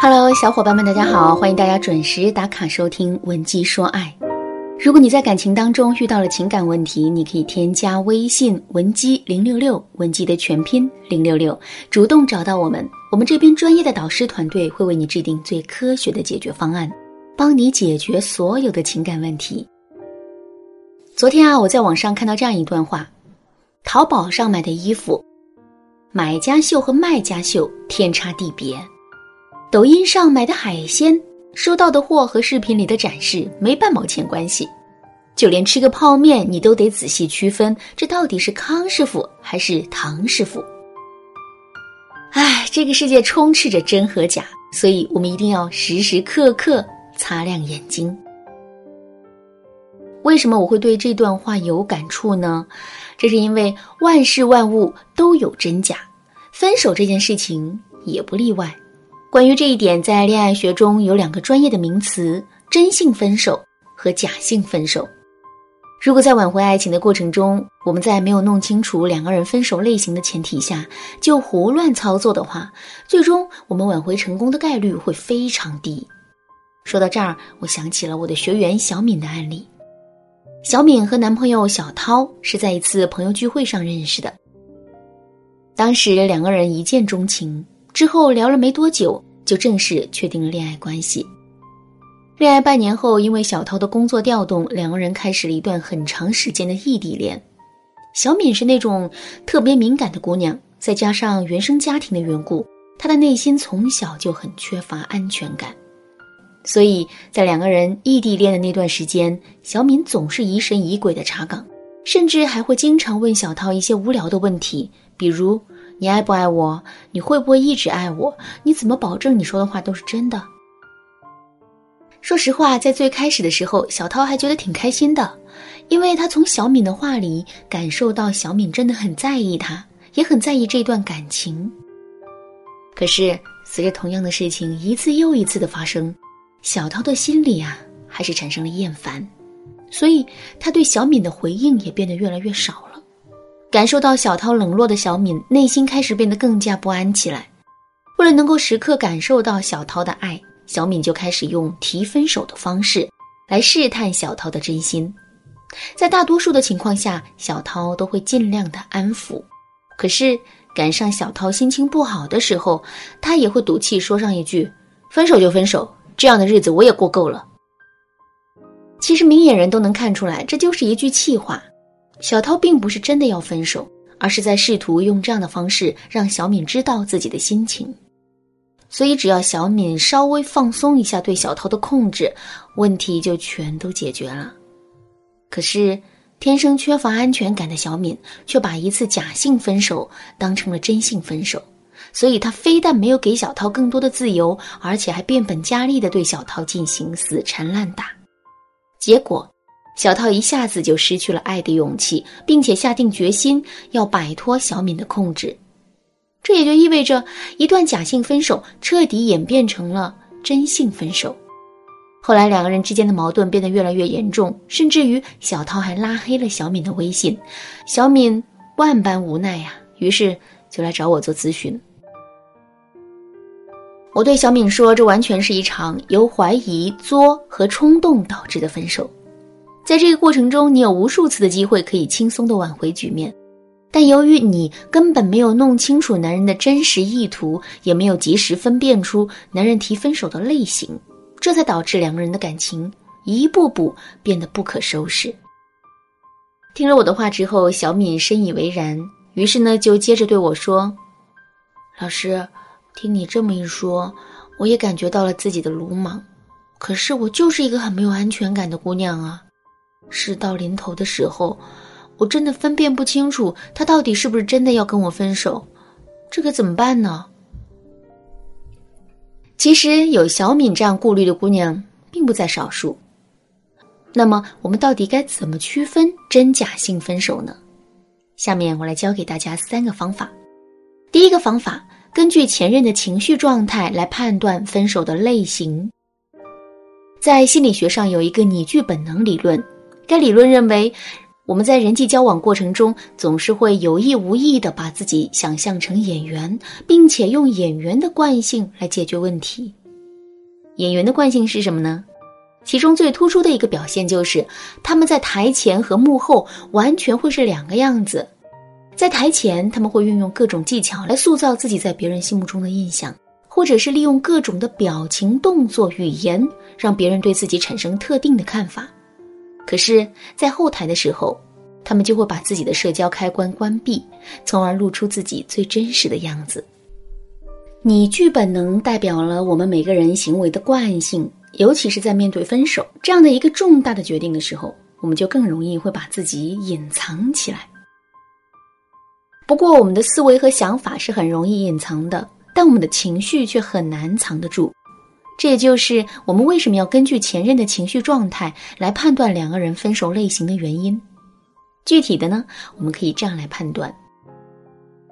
Hello，小伙伴们，大家好！欢迎大家准时打卡收听《文姬说爱》。如果你在感情当中遇到了情感问题，你可以添加微信文姬零六六，文姬的全拼零六六，主动找到我们，我们这边专业的导师团队会为你制定最科学的解决方案，帮你解决所有的情感问题。昨天啊，我在网上看到这样一段话：淘宝上买的衣服，买家秀和卖家秀天差地别。抖音上买的海鲜，收到的货和视频里的展示没半毛钱关系，就连吃个泡面，你都得仔细区分，这到底是康师傅还是唐师傅？唉，这个世界充斥着真和假，所以我们一定要时时刻刻擦亮眼睛。为什么我会对这段话有感触呢？这是因为万事万物都有真假，分手这件事情也不例外。关于这一点，在恋爱学中有两个专业的名词：真性分手和假性分手。如果在挽回爱情的过程中，我们在没有弄清楚两个人分手类型的前提下就胡乱操作的话，最终我们挽回成功的概率会非常低。说到这儿，我想起了我的学员小敏的案例。小敏和男朋友小涛是在一次朋友聚会上认识的，当时两个人一见钟情。之后聊了没多久，就正式确定了恋爱关系。恋爱半年后，因为小涛的工作调动，两个人开始了一段很长时间的异地恋。小敏是那种特别敏感的姑娘，再加上原生家庭的缘故，她的内心从小就很缺乏安全感。所以在两个人异地恋的那段时间，小敏总是疑神疑鬼的查岗，甚至还会经常问小涛一些无聊的问题，比如。你爱不爱我？你会不会一直爱我？你怎么保证你说的话都是真的？说实话，在最开始的时候，小涛还觉得挺开心的，因为他从小敏的话里感受到小敏真的很在意他，也很在意这段感情。可是，随着同样的事情一次又一次的发生，小涛的心里啊，还是产生了厌烦，所以他对小敏的回应也变得越来越少了。感受到小涛冷落的小敏，内心开始变得更加不安起来。为了能够时刻感受到小涛的爱，小敏就开始用提分手的方式来试探小涛的真心。在大多数的情况下，小涛都会尽量的安抚。可是赶上小涛心情不好的时候，他也会赌气说上一句：“分手就分手，这样的日子我也过够了。”其实明眼人都能看出来，这就是一句气话。小涛并不是真的要分手，而是在试图用这样的方式让小敏知道自己的心情。所以，只要小敏稍微放松一下对小涛的控制，问题就全都解决了。可是，天生缺乏安全感的小敏却把一次假性分手当成了真性分手，所以她非但没有给小涛更多的自由，而且还变本加厉的对小涛进行死缠烂打。结果。小涛一下子就失去了爱的勇气，并且下定决心要摆脱小敏的控制，这也就意味着一段假性分手彻底演变成了真性分手。后来两个人之间的矛盾变得越来越严重，甚至于小涛还拉黑了小敏的微信。小敏万般无奈呀，于是就来找我做咨询。我对小敏说：“这完全是一场由怀疑、作和冲动导致的分手。”在这个过程中，你有无数次的机会可以轻松的挽回局面，但由于你根本没有弄清楚男人的真实意图，也没有及时分辨出男人提分手的类型，这才导致两个人的感情一步步变得不可收拾。听了我的话之后，小敏深以为然，于是呢就接着对我说：“老师，听你这么一说，我也感觉到了自己的鲁莽，可是我就是一个很没有安全感的姑娘啊。”事到临头的时候，我真的分辨不清楚他到底是不是真的要跟我分手，这可怎么办呢？其实有小敏这样顾虑的姑娘并不在少数。那么我们到底该怎么区分真假性分手呢？下面我来教给大家三个方法。第一个方法，根据前任的情绪状态来判断分手的类型。在心理学上有一个拟剧本能理论。该理论认为，我们在人际交往过程中，总是会有意无意的把自己想象成演员，并且用演员的惯性来解决问题。演员的惯性是什么呢？其中最突出的一个表现就是，他们在台前和幕后完全会是两个样子。在台前，他们会运用各种技巧来塑造自己在别人心目中的印象，或者是利用各种的表情、动作、语言，让别人对自己产生特定的看法。可是，在后台的时候，他们就会把自己的社交开关关闭，从而露出自己最真实的样子。拟剧本能代表了我们每个人行为的惯性，尤其是在面对分手这样的一个重大的决定的时候，我们就更容易会把自己隐藏起来。不过，我们的思维和想法是很容易隐藏的，但我们的情绪却很难藏得住。这也就是我们为什么要根据前任的情绪状态来判断两个人分手类型的原因。具体的呢，我们可以这样来判断：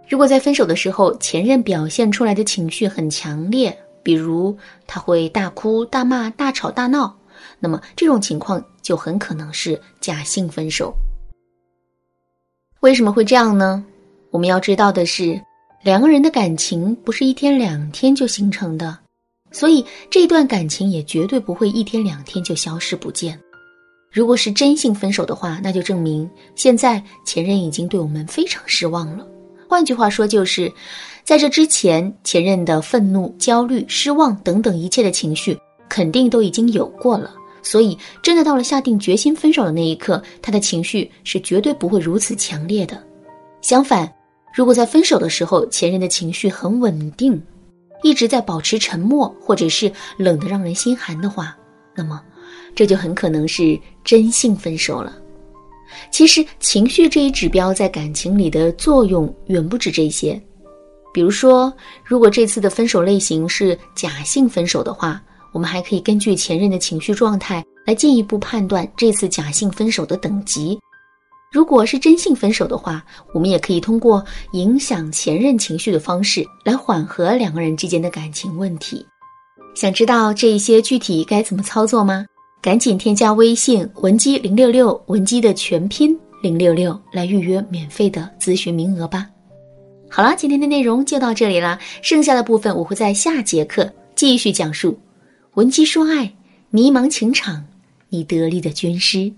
如果在分手的时候，前任表现出来的情绪很强烈，比如他会大哭大骂、大吵大闹，那么这种情况就很可能是假性分手。为什么会这样呢？我们要知道的是，两个人的感情不是一天两天就形成的，所以这段感情也绝对不会一天两天就消失不见。如果是真性分手的话，那就证明现在前任已经对我们非常失望了。换句话说，就是在这之前，前任的愤怒、焦虑、失望等等一切的情绪肯定都已经有过了。所以，真的到了下定决心分手的那一刻，他的情绪是绝对不会如此强烈的。相反。如果在分手的时候，前任的情绪很稳定，一直在保持沉默，或者是冷得让人心寒的话，那么这就很可能是真性分手了。其实，情绪这一指标在感情里的作用远不止这些。比如说，如果这次的分手类型是假性分手的话，我们还可以根据前任的情绪状态来进一步判断这次假性分手的等级。如果是真性分手的话，我们也可以通过影响前任情绪的方式来缓和两个人之间的感情问题。想知道这一些具体该怎么操作吗？赶紧添加微信文姬零六六，文姬的全拼零六六来预约免费的咨询名额吧。好了，今天的内容就到这里啦，剩下的部分我会在下节课继续讲述。文姬说爱，迷茫情场，你得力的军师。